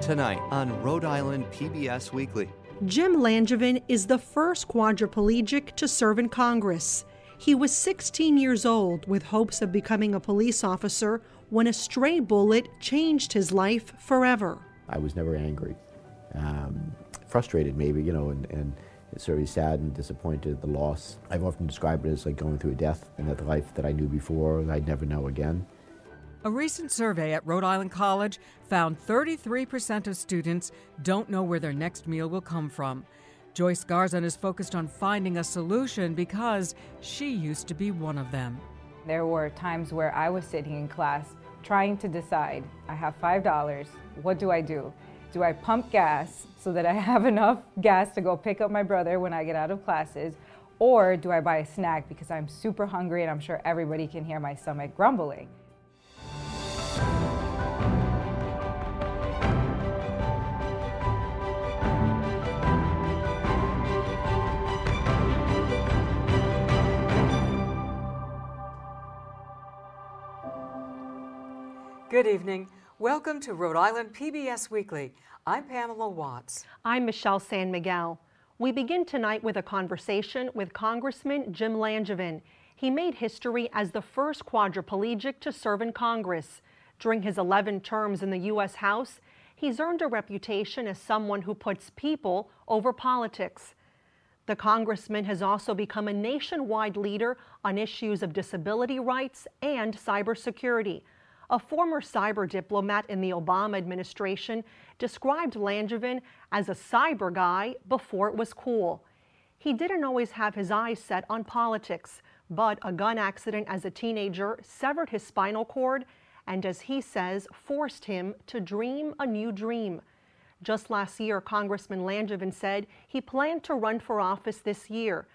Tonight on Rhode Island PBS Weekly. Jim Langevin is the first quadriplegic to serve in Congress. He was 16 years old with hopes of becoming a police officer when a stray bullet changed his life forever. I was never angry. Um, frustrated, maybe, you know, and, and sort of sad and disappointed at the loss. I've often described it as like going through a death and that the life that I knew before I'd never know again. A recent survey at Rhode Island College found 33% of students don't know where their next meal will come from. Joyce Garzon is focused on finding a solution because she used to be one of them. There were times where I was sitting in class trying to decide I have $5, what do I do? Do I pump gas so that I have enough gas to go pick up my brother when I get out of classes? Or do I buy a snack because I'm super hungry and I'm sure everybody can hear my stomach grumbling? Good evening. Welcome to Rhode Island PBS Weekly. I'm Pamela Watts. I'm Michelle San Miguel. We begin tonight with a conversation with Congressman Jim Langevin. He made history as the first quadriplegic to serve in Congress. During his 11 terms in the U.S. House, he's earned a reputation as someone who puts people over politics. The congressman has also become a nationwide leader on issues of disability rights and cybersecurity. A former cyber diplomat in the Obama administration described Langevin as a cyber guy before it was cool. He didn't always have his eyes set on politics, but a gun accident as a teenager severed his spinal cord and, as he says, forced him to dream a new dream. Just last year, Congressman Langevin said he planned to run for office this year.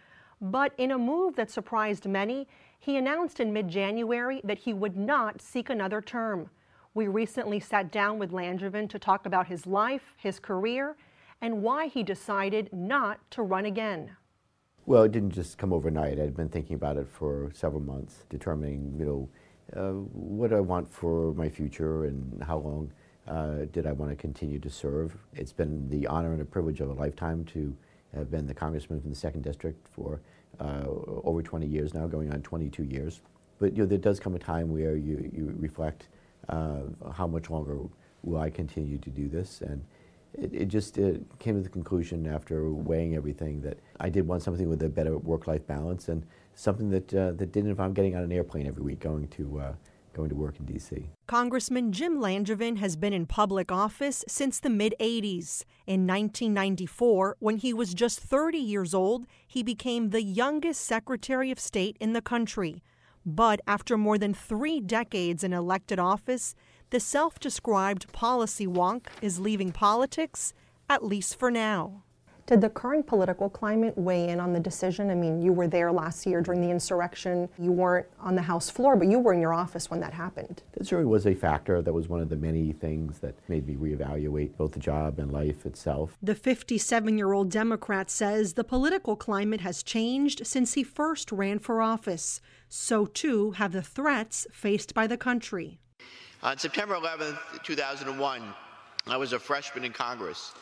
But in a move that surprised many, he announced in mid January that he would not seek another term. We recently sat down with Langevin to talk about his life, his career, and why he decided not to run again. Well, it didn't just come overnight. I'd been thinking about it for several months, determining, you know, uh, what I want for my future and how long uh, did I want to continue to serve. It's been the honor and a privilege of a lifetime to have been the congressman from the second district for over 20 years now, going on 22 years. But you know, there does come a time where you, you reflect uh, how much longer will I continue to do this, and it, it just it came to the conclusion after weighing everything that I did want something with a better work-life balance and something that uh, that didn't involve getting on an airplane every week going to uh, going to work in D.C. Congressman Jim Langevin has been in public office since the mid 80s. In 1994, when he was just 30 years old, he became the youngest Secretary of State in the country. But after more than three decades in elected office, the self described policy wonk is leaving politics, at least for now. Did the current political climate weigh in on the decision? I mean, you were there last year during the insurrection. You weren't on the House floor, but you were in your office when that happened. That certainly was a factor. That was one of the many things that made me reevaluate both the job and life itself. The 57 year old Democrat says the political climate has changed since he first ran for office. So, too, have the threats faced by the country. On September 11, 2001, I was a freshman in Congress.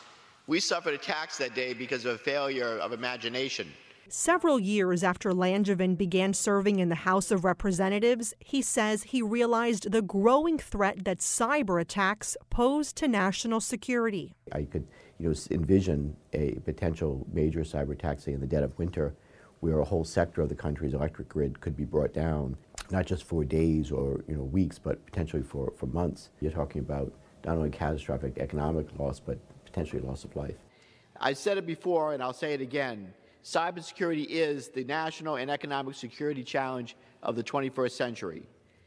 We suffered attacks that day because of a failure of imagination. Several years after Langevin began serving in the House of Representatives, he says he realized the growing threat that cyber attacks pose to national security. I could, you know, envision a potential major cyber attack, say in the dead of winter, where a whole sector of the country's electric grid could be brought down, not just for days or you know weeks, but potentially for, for months. You're talking about not only catastrophic economic loss, but potentially loss of life. I said it before, and I'll say it again. Cybersecurity is the national and economic security challenge of the 21st century.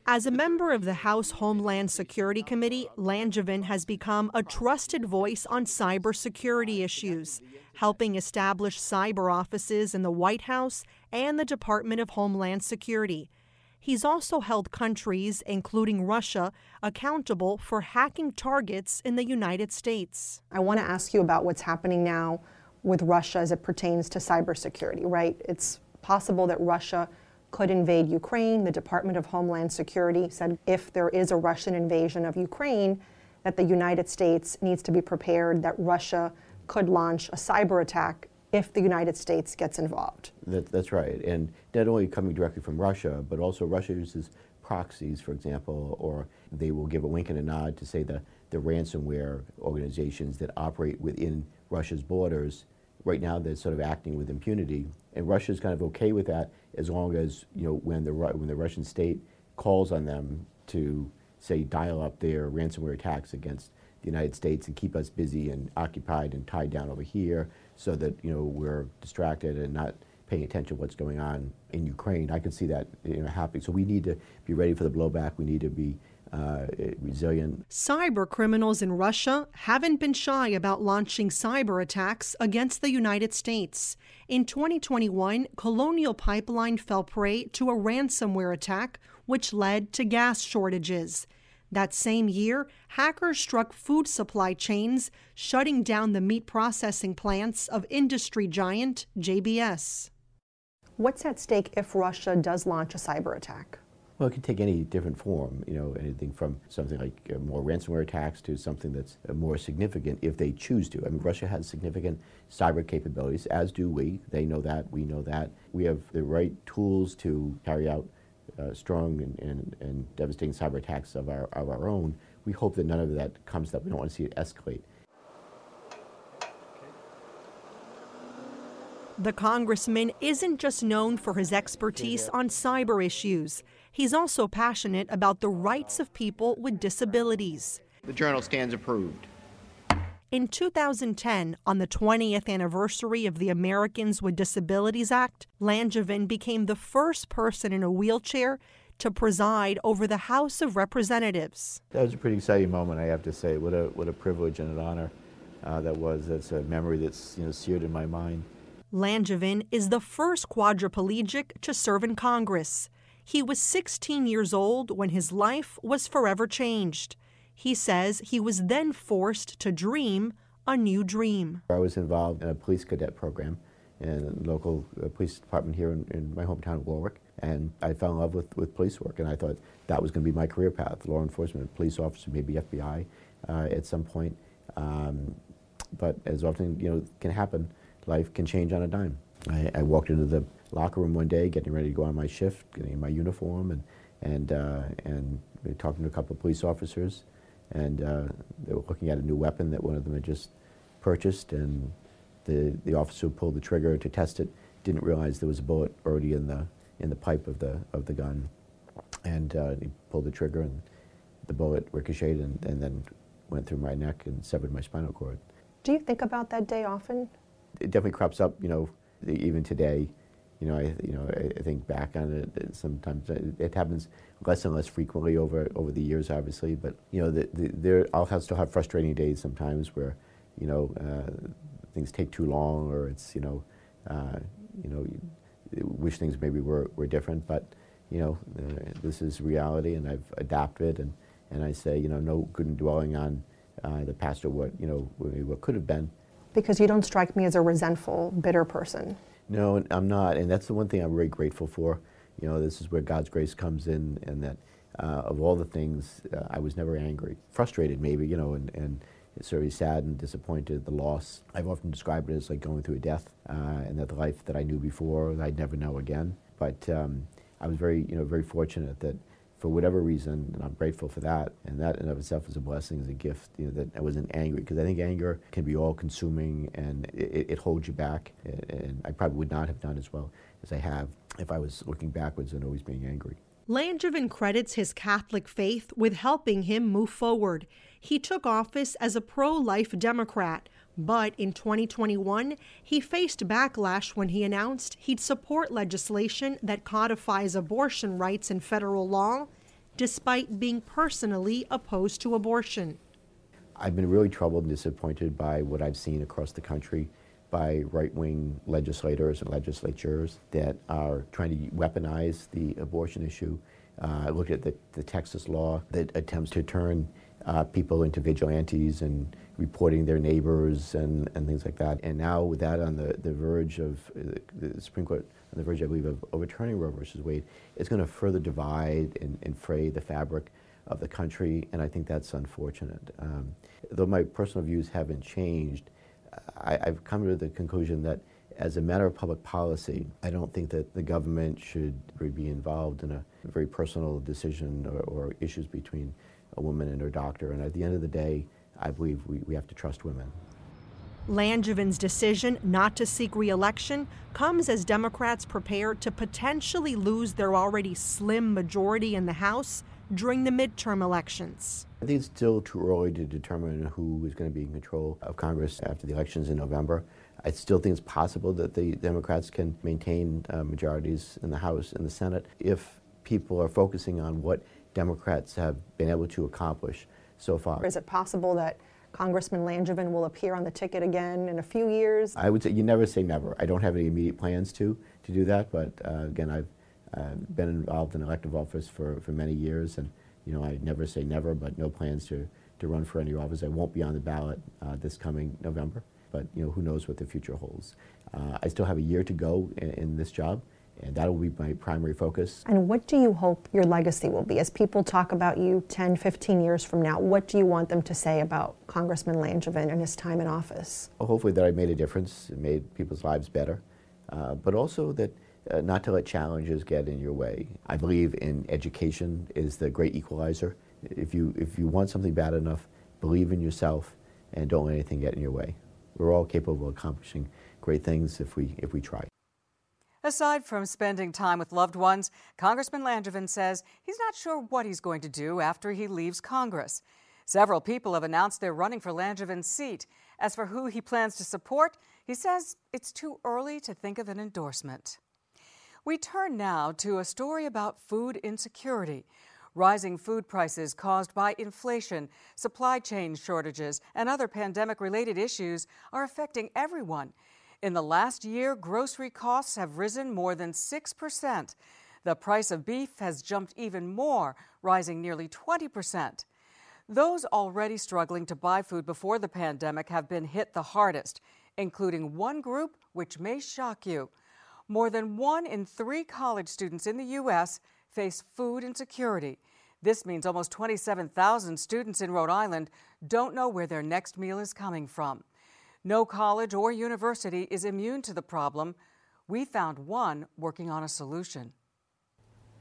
As a member of the House Homeland Security Committee, Langevin has become a trusted voice on cybersecurity issues, helping establish cyber offices in the White House and the Department of Homeland Security. He's also held countries, including Russia, accountable for hacking targets in the United States. I want to ask you about what's happening now with Russia as it pertains to cybersecurity, right? It's possible that Russia could invade Ukraine. The Department of Homeland Security said if there is a Russian invasion of Ukraine, that the United States needs to be prepared that Russia could launch a cyber attack if the United States gets involved. That, that's right. And not only coming directly from Russia, but also Russia uses proxies, for example, or they will give a wink and a nod to say the, the ransomware organizations that operate within Russia's borders. Right now, they're sort of acting with impunity, and Russia's kind of okay with that as long as you know when the when the Russian state calls on them to say dial up their ransomware attacks against the United States and keep us busy and occupied and tied down over here so that you know we're distracted and not paying attention to what's going on in Ukraine. I can see that you know happening. So we need to be ready for the blowback. We need to be uh, resilient. Cyber criminals in Russia haven't been shy about launching cyber attacks against the United States. In 2021, Colonial Pipeline fell prey to a ransomware attack, which led to gas shortages. That same year, hackers struck food supply chains, shutting down the meat processing plants of industry giant JBS. What's at stake if Russia does launch a cyber attack? Well, it could take any different form, you know, anything from something like uh, more ransomware attacks to something that's uh, more significant if they choose to. I mean, Russia has significant cyber capabilities, as do we. They know that, we know that. We have the right tools to carry out uh, strong and, and, and, devastating cyber attacks of our, of our own. We hope that none of that comes up. We don't want to see it escalate. The congressman isn't just known for his expertise on cyber issues. He's also passionate about the rights of people with disabilities. The journal stands approved. In 2010, on the 20th anniversary of the Americans with Disabilities Act, Langevin became the first person in a wheelchair to preside over the House of Representatives. That was a pretty exciting moment, I have to say. What a, what a privilege and an honor uh, that was. That's a memory that's you know, seared in my mind. Langevin is the first quadriplegic to serve in Congress. He was 16 years old when his life was forever changed. He says he was then forced to dream a new dream. I was involved in a police cadet program in a local uh, police department here in, in, my hometown of Warwick, and I fell in love with, with police work, and I thought that was going to be my career path, law enforcement, police officer, maybe FBI uh, at some point. Um, but as often you know can happen, life can change on a dime. I, I, walked into the locker room one day, getting ready to go on my shift, getting in my uniform, and and uh, and talking to a couple of police officers, and uh, they were looking at a new weapon that one of them had just purchased, and the the officer who pulled the trigger to test it didn't realize there was a bullet already in the in the pipe of the of the gun, and uh, he pulled the trigger, and the bullet ricocheted and, and then went through my neck and severed my spinal cord. Do you think about that day often? It definitely crops up, you know, even today. You know, I, you know, I, I think back on it. Sometimes it happens less and less frequently over over the years, obviously. But you know, the, the, I'll have, still have frustrating days sometimes where, you know, uh, things take too long, or it's you know, uh, you know, wish things maybe were, were different. But you know, uh, this is reality, and I've adapted, and and I say, you know, no good in dwelling on uh, the past or what you know what could have been. Because you don't strike me as a resentful, bitter person. No, I'm not, and that's the one thing I'm very grateful for. You know, this is where God's grace comes in, and that uh, of all the things, uh, I was never angry, frustrated maybe, you know, and, and of sad and disappointed the loss. I've often described it as like going through a death, uh, and that the life that I knew before I'd never know again. But um, I was very, you know, very fortunate that for whatever reason, and I'm grateful for that. And that in and of itself is a blessing, is a gift, you know, that I wasn't angry. Because I think anger can be all consuming and it, it, holds you back. And I probably would not have done as well as I have if I was looking backwards and always being angry. Langevin credits his Catholic faith with helping him move forward. He took office as a pro life Democrat, but in 2021, he faced backlash when he announced he'd support legislation that codifies abortion rights in federal law, despite being personally opposed to abortion. I've been really troubled and disappointed by what I've seen across the country by right wing legislators and legislatures that are trying to weaponize the abortion issue. Uh, I looked at the, the Texas law that attempts to turn uh, people into vigilantes and reporting their neighbors and, and things like that. And now with that on the, the verge of uh, the Supreme Court on the verge, I believe, of overturning Roe versus Wade, it's going to further divide and, and, fray the fabric of the country, and I think that's unfortunate. Um, though my personal views haven't changed, I, I've come to the conclusion that as a matter of public policy, I don't think that the government should be involved in a very personal decision or, or issues between a woman and her doctor. And at the end of the day, I believe we, we have to trust women. Langevin's decision not to seek reelection comes as Democrats prepare to potentially lose their already slim majority in the House during the midterm elections. I think it's still too early to determine who is going to be in control of Congress after the elections in November. I still think it's possible that the Democrats can maintain uh, majorities in the House and the Senate if people are focusing on what Democrats have been able to accomplish so far. Is it possible that Congressman Langevin will appear on the ticket again in a few years? I would say you never say never. I don't have any immediate plans to to do that, but uh, again, I've uh, been involved in elective office for, for many years, and you know I never say never, but no plans to, to run for any office. I won't be on the ballot uh, this coming November but you know who knows what the future holds. Uh, I still have a year to go in, in this job, and that will be my primary focus. And what do you hope your legacy will be? As people talk about you 10, 15 years from now, what do you want them to say about Congressman Langevin and his time in office? Well, hopefully that I made a difference, made people's lives better, uh, but also that uh, not to let challenges get in your way. I believe in education is the great equalizer. If you, if you want something bad enough, believe in yourself and don't let anything get in your way we're all capable of accomplishing great things if we, if we try. Aside from spending time with loved ones, Congressman Langevin says he's not sure what he's going to do after he leaves Congress. Several people have announced they're running for Langevin's seat. As for who he plans to support, he says it's too early to think of an endorsement. We turn now to a story about food insecurity. Rising food prices caused by inflation, supply chain shortages, and other pandemic related issues are affecting everyone. In the last year, grocery costs have risen more than 6%. The price of beef has jumped even more, rising nearly 20%. Those already struggling to buy food before the pandemic have been hit the hardest, including one group which may shock you. More than one in three college students in the U.S. face food insecurity. This means almost 27,000 students in Rhode Island don't know where their next meal is coming from. No college or university is immune to the problem. We found one working on a solution.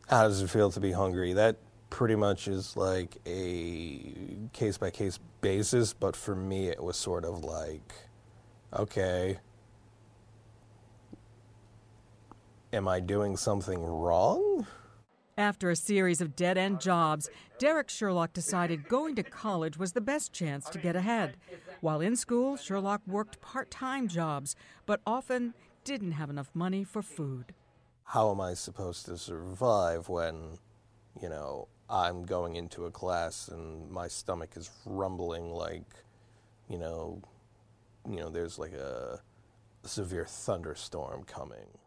How does it feel to be hungry? That pretty much is like a case by case basis, but for me, it was sort of like, okay, am I doing something wrong? After a series of dead end jobs, Derek Sherlock decided going to college was the best chance to get ahead. While in school, Sherlock worked part time jobs, but often didn't have enough money for food. How am I supposed to survive when, you know, I'm going into a class and my stomach is rumbling like, you know, you know, there's like a severe thunderstorm coming.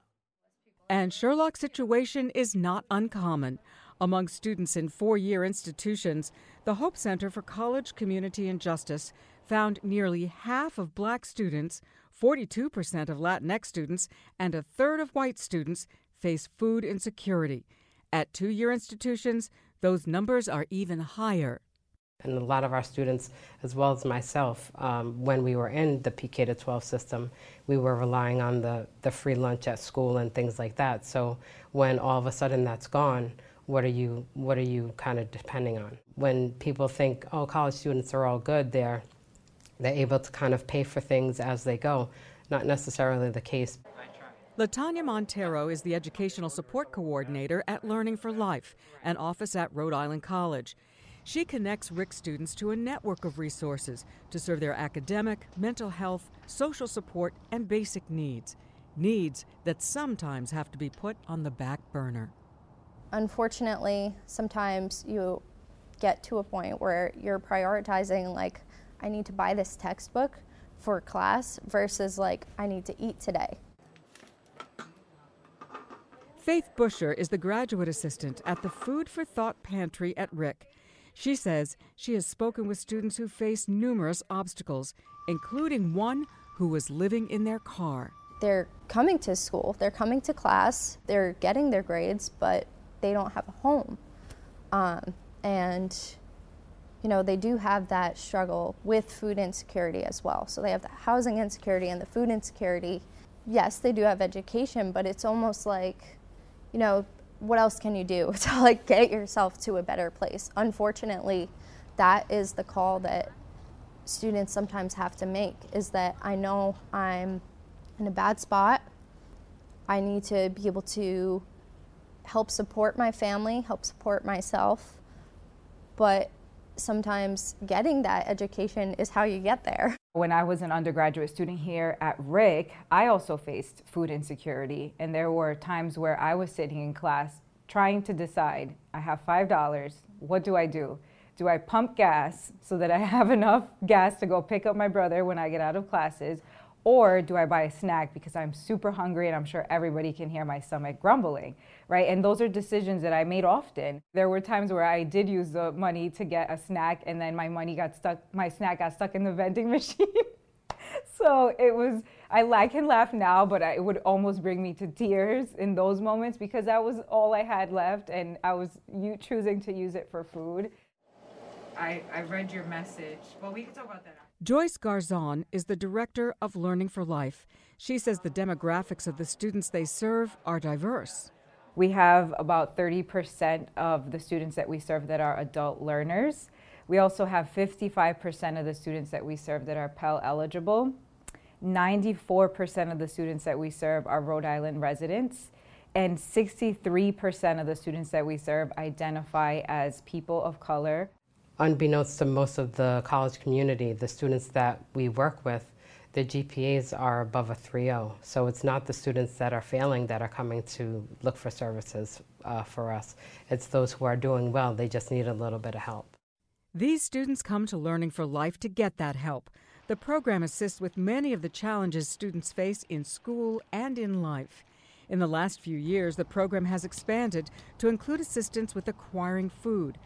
And Sherlock's situation is not uncommon. Among students in four year institutions, the Hope Center for College, Community, and Justice found nearly half of black students, 42% of Latinx students, and a third of white students face food insecurity. At two year institutions, those numbers are even higher and a lot of our students, as well as myself, um, when we were in the PK to 12 system, we were relying on the, the free lunch at school and things like that. So when all of a sudden that's gone, what are you what are you kind of depending on? When people think, oh, college students are all good, they're they're able to kind of pay for things as they go. Not necessarily the case. Latanya Montero is the educational support coordinator at Learning for Life, an office at Rhode Island College. She connects RIC students to a network of resources to serve their academic, mental health, social support, and basic needs. Needs that sometimes have to be put on the back burner. Unfortunately, sometimes you get to a point where you're prioritizing, like, I need to buy this textbook for class versus, like, I need to eat today. Faith Busher is the graduate assistant at the Food for Thought Pantry at RIC. She says she has spoken with students who face numerous obstacles, including one who was living in their car. they're coming to school, they're coming to class, they're getting their grades, but they don't have a home. Um, and, you know, they do have that struggle with food insecurity as well. So they have the housing insecurity and the food insecurity. Yes, they do have education, but it's almost like, you know, what else can you do to like get yourself to a better place? Unfortunately, that is the call that students sometimes have to make is that I know I'm in a bad spot. I need to be able to help support my family, help support myself. But sometimes getting that education is how you get there. When I was an undergraduate student here at RIC, I also faced food insecurity. And there were times where I was sitting in class trying to decide I have $5, what do I do? Do I pump gas so that I have enough gas to go pick up my brother when I get out of classes? Or do I buy a snack because I'm super hungry and I'm sure everybody can hear my stomach grumbling, right? And those are decisions that I made often. There were times where I did use the money to get a snack and then my money got stuck, my snack got stuck in the vending machine. so it was, I, I can laugh now, but it would almost bring me to tears in those moments because that was all I had left and I was choosing to use it for food. I, I read your message. Well, we can talk about that. Joyce Garzon is the director of Learning for Life. She says the demographics of the students they serve are diverse. We have about 30% of the students that we serve that are adult learners. We also have 55% of the students that we serve that are Pell eligible. 94% of the students that we serve are Rhode Island residents. And 63% of the students that we serve identify as people of color unbeknownst to most of the college community, the students that we work with, the GPAs are above a 3.0. So it's not the students that are failing that are coming to look for services uh, for us. It's those who are doing well, they just need a little bit of help. These students come to Learning for Life to get that help. The program assists with many of the challenges students face in school and in life. In the last few years, the program has expanded to include assistance with acquiring food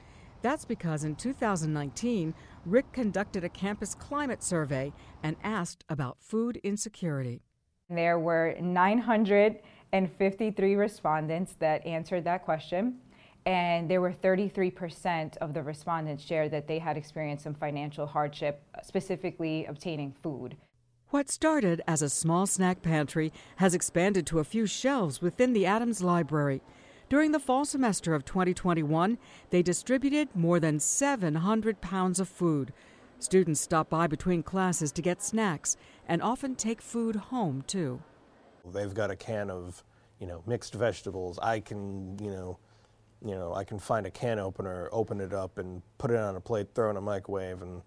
that's because in 2019, RIC conducted a campus climate survey and asked about food insecurity. There were 953 respondents that answered that question, and there were 33% of the respondents shared that they had experienced some financial hardship, specifically obtaining food. What started as a small snack pantry has expanded to a few shelves within the Adams Library. During the fall semester of 2021, they distributed more than 700 pounds of food. Students stop by between classes to get snacks and often take food home too. They've got a can of, you know, mixed vegetables. I can, you know, you know, I can find a can opener, open it up and put it on a plate, throw it in a microwave and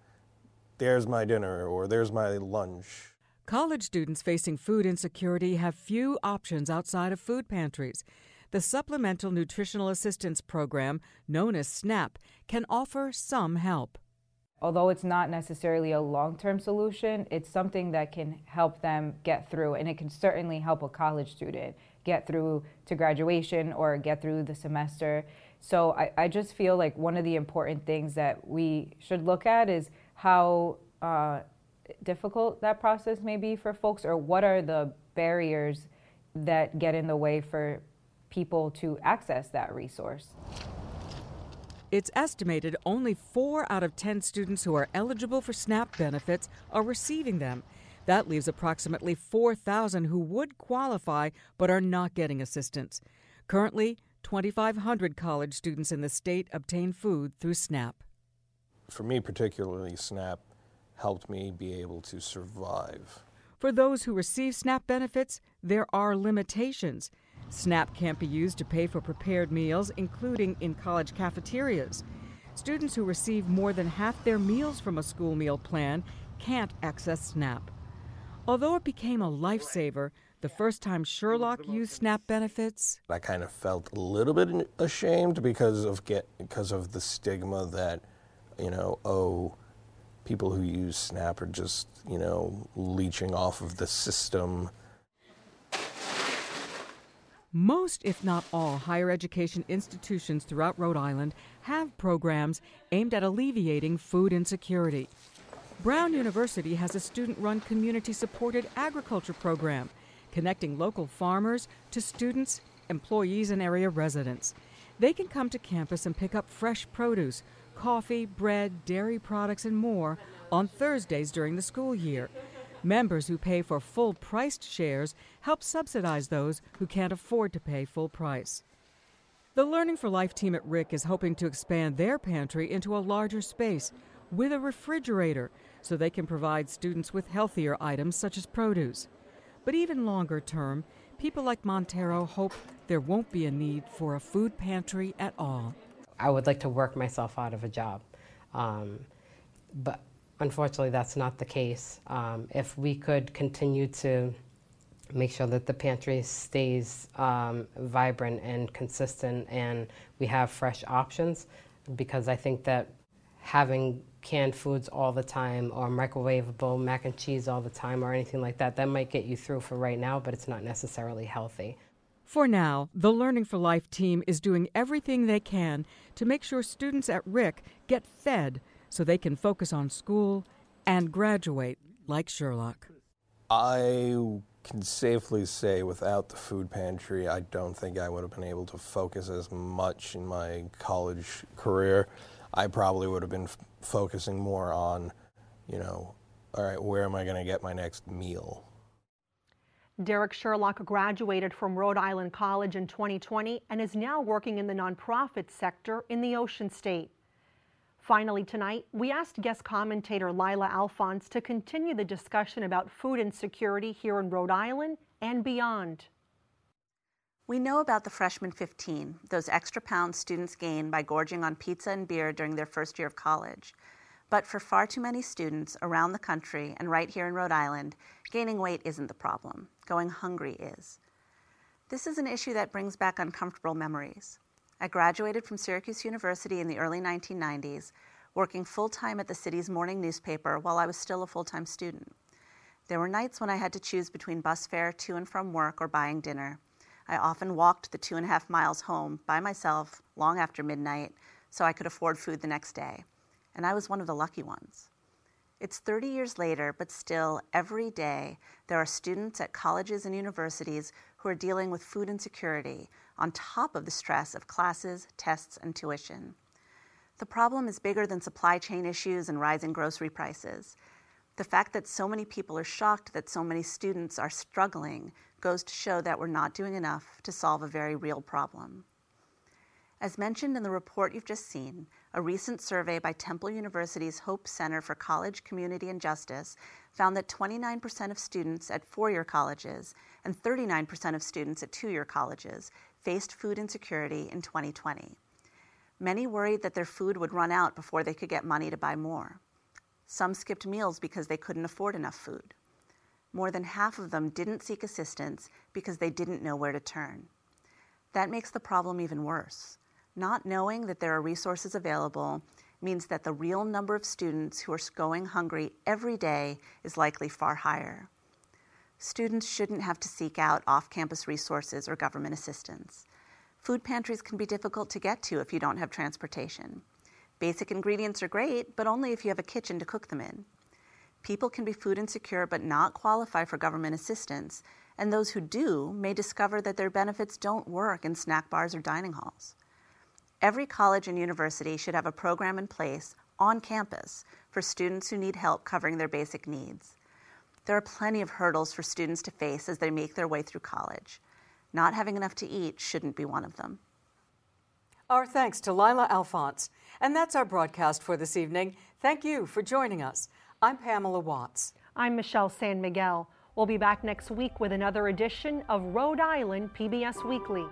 there's my dinner or there's my lunch. College students facing food insecurity have few options outside of food pantries. The Supplemental Nutritional Assistance Program, known as SNAP, can offer some help. Although it's not necessarily a long term solution, it's something that can help them get through, and it can certainly help a college student get through to graduation or get through the semester. So I, I just feel like one of the important things that we should look at is how uh, difficult that process may be for folks, or what are the barriers that get in the way for people to access that resource. It's estimated only four out of 10 students who are eligible for SNAP benefits are receiving them. That leaves approximately 4,000 who would qualify but are not getting assistance. Currently, 2,500 college students in the state obtain food through SNAP. For me, particularly, SNAP helped me be able to survive. For those who receive SNAP benefits, there are limitations. SNAP can't be used to pay for prepared meals, including in college cafeterias. Students who receive more than half their meals from a school meal plan can't access SNAP. Although it became a lifesaver, the first time Sherlock used SNAP benefits, I kind of felt a little bit ashamed because of get because of the stigma that, you know, oh, people who use SNAP are just, you know, leeching off of the system most, if not all, higher education institutions throughout Rhode Island have programs aimed at alleviating food insecurity. Brown University has a student run community supported agriculture program. connecting local farmers to students, employees, and area residents. They can come to campus and pick up fresh produce, coffee, bread, dairy products, and more on Thursdays during the school year. Members who pay for full priced shares help subsidize those who can't afford to pay full price. The Learning for Life team at RIC is hoping to expand their pantry into a larger space with a refrigerator so they can provide students with healthier items such as produce. But even longer term, people like Montero hope there won't be a need for a food pantry at all. I would like to work myself out of a job. Um, but unfortunately, that's not the case. Um, if we could continue to make sure that the pantry stays um, vibrant and consistent and we have fresh options, because I think that having canned foods all the time or microwavable mac and cheese all the time or anything like that, that might get you through for right now, but it's not necessarily healthy. For now, the Learning for Life team is doing everything they can to make sure students at RIC get fed so they can focus on school and graduate like Sherlock. I can safely say without the food pantry, I don't think I would have been able to focus as much in my college career. I probably would have been f- focusing more on, you know, all right, where am I going to get my next meal? Derek Sherlock graduated from Rhode Island College in 2020 and is now working in the nonprofit sector in the Ocean State. Finally, tonight, we asked guest commentator Lylah Alphonse to continue the discussion about food insecurity here in Rhode Island and beyond. We know about the freshman 15, those extra pounds students gain by gorging on pizza and beer during their first year of college. But for far too many students around the country and right here in Rhode Island, gaining weight isn't the problem. Going hungry is. This is an issue that brings back uncomfortable memories. I graduated from Syracuse University in the early 1990s, working full time at the city's morning newspaper while I was still a full time student. There were nights when I had to choose between bus fare to and from work or buying dinner. I often walked the two and a half miles home by myself long after midnight so I could afford food the next day. And I was one of the lucky ones. It's 30 years later, but still, every day, there are students at colleges and universities who are dealing with food insecurity on top of the stress of classes, tests, and tuition. The problem is bigger than supply chain issues and rising grocery prices. The fact that so many people are shocked that so many students are struggling goes to show that we're not doing enough to solve a very real problem. As mentioned in the report you've just seen, a recent survey by Temple University's Hope Center for College, Community, and Justice found that 29% of students at four year colleges and 39% of students at two year colleges faced food insecurity in 2020. Many worried that their food would run out before they could get money to buy more. Some skipped meals because they couldn't afford enough food. More than half of them didn't seek assistance because they didn't know where to turn. That makes the problem even worse. Not knowing that there are resources available means that the real number of students who are going hungry every day is likely far higher. Students shouldn't have to seek out off campus resources or government assistance. Food pantries can be difficult to get to if you don't have transportation. Basic ingredients are great, but only if you have a kitchen to cook them in. People can be food insecure but not qualify for government assistance, and those who do may discover that their benefits don't work in snack bars or dining halls. Every college and university should have a program in place on campus for students who need help covering their basic needs. There are plenty of hurdles for students to face as they make their way through college. Not having enough to eat shouldn't be one of them. Our thanks to Lylah Alphonse. And that's our broadcast for this evening. Thank you for joining us. I'm Pamela Watts. I'm Michelle San Miguel. We'll be back next week with another edition of Rhode Island PBS Weekly.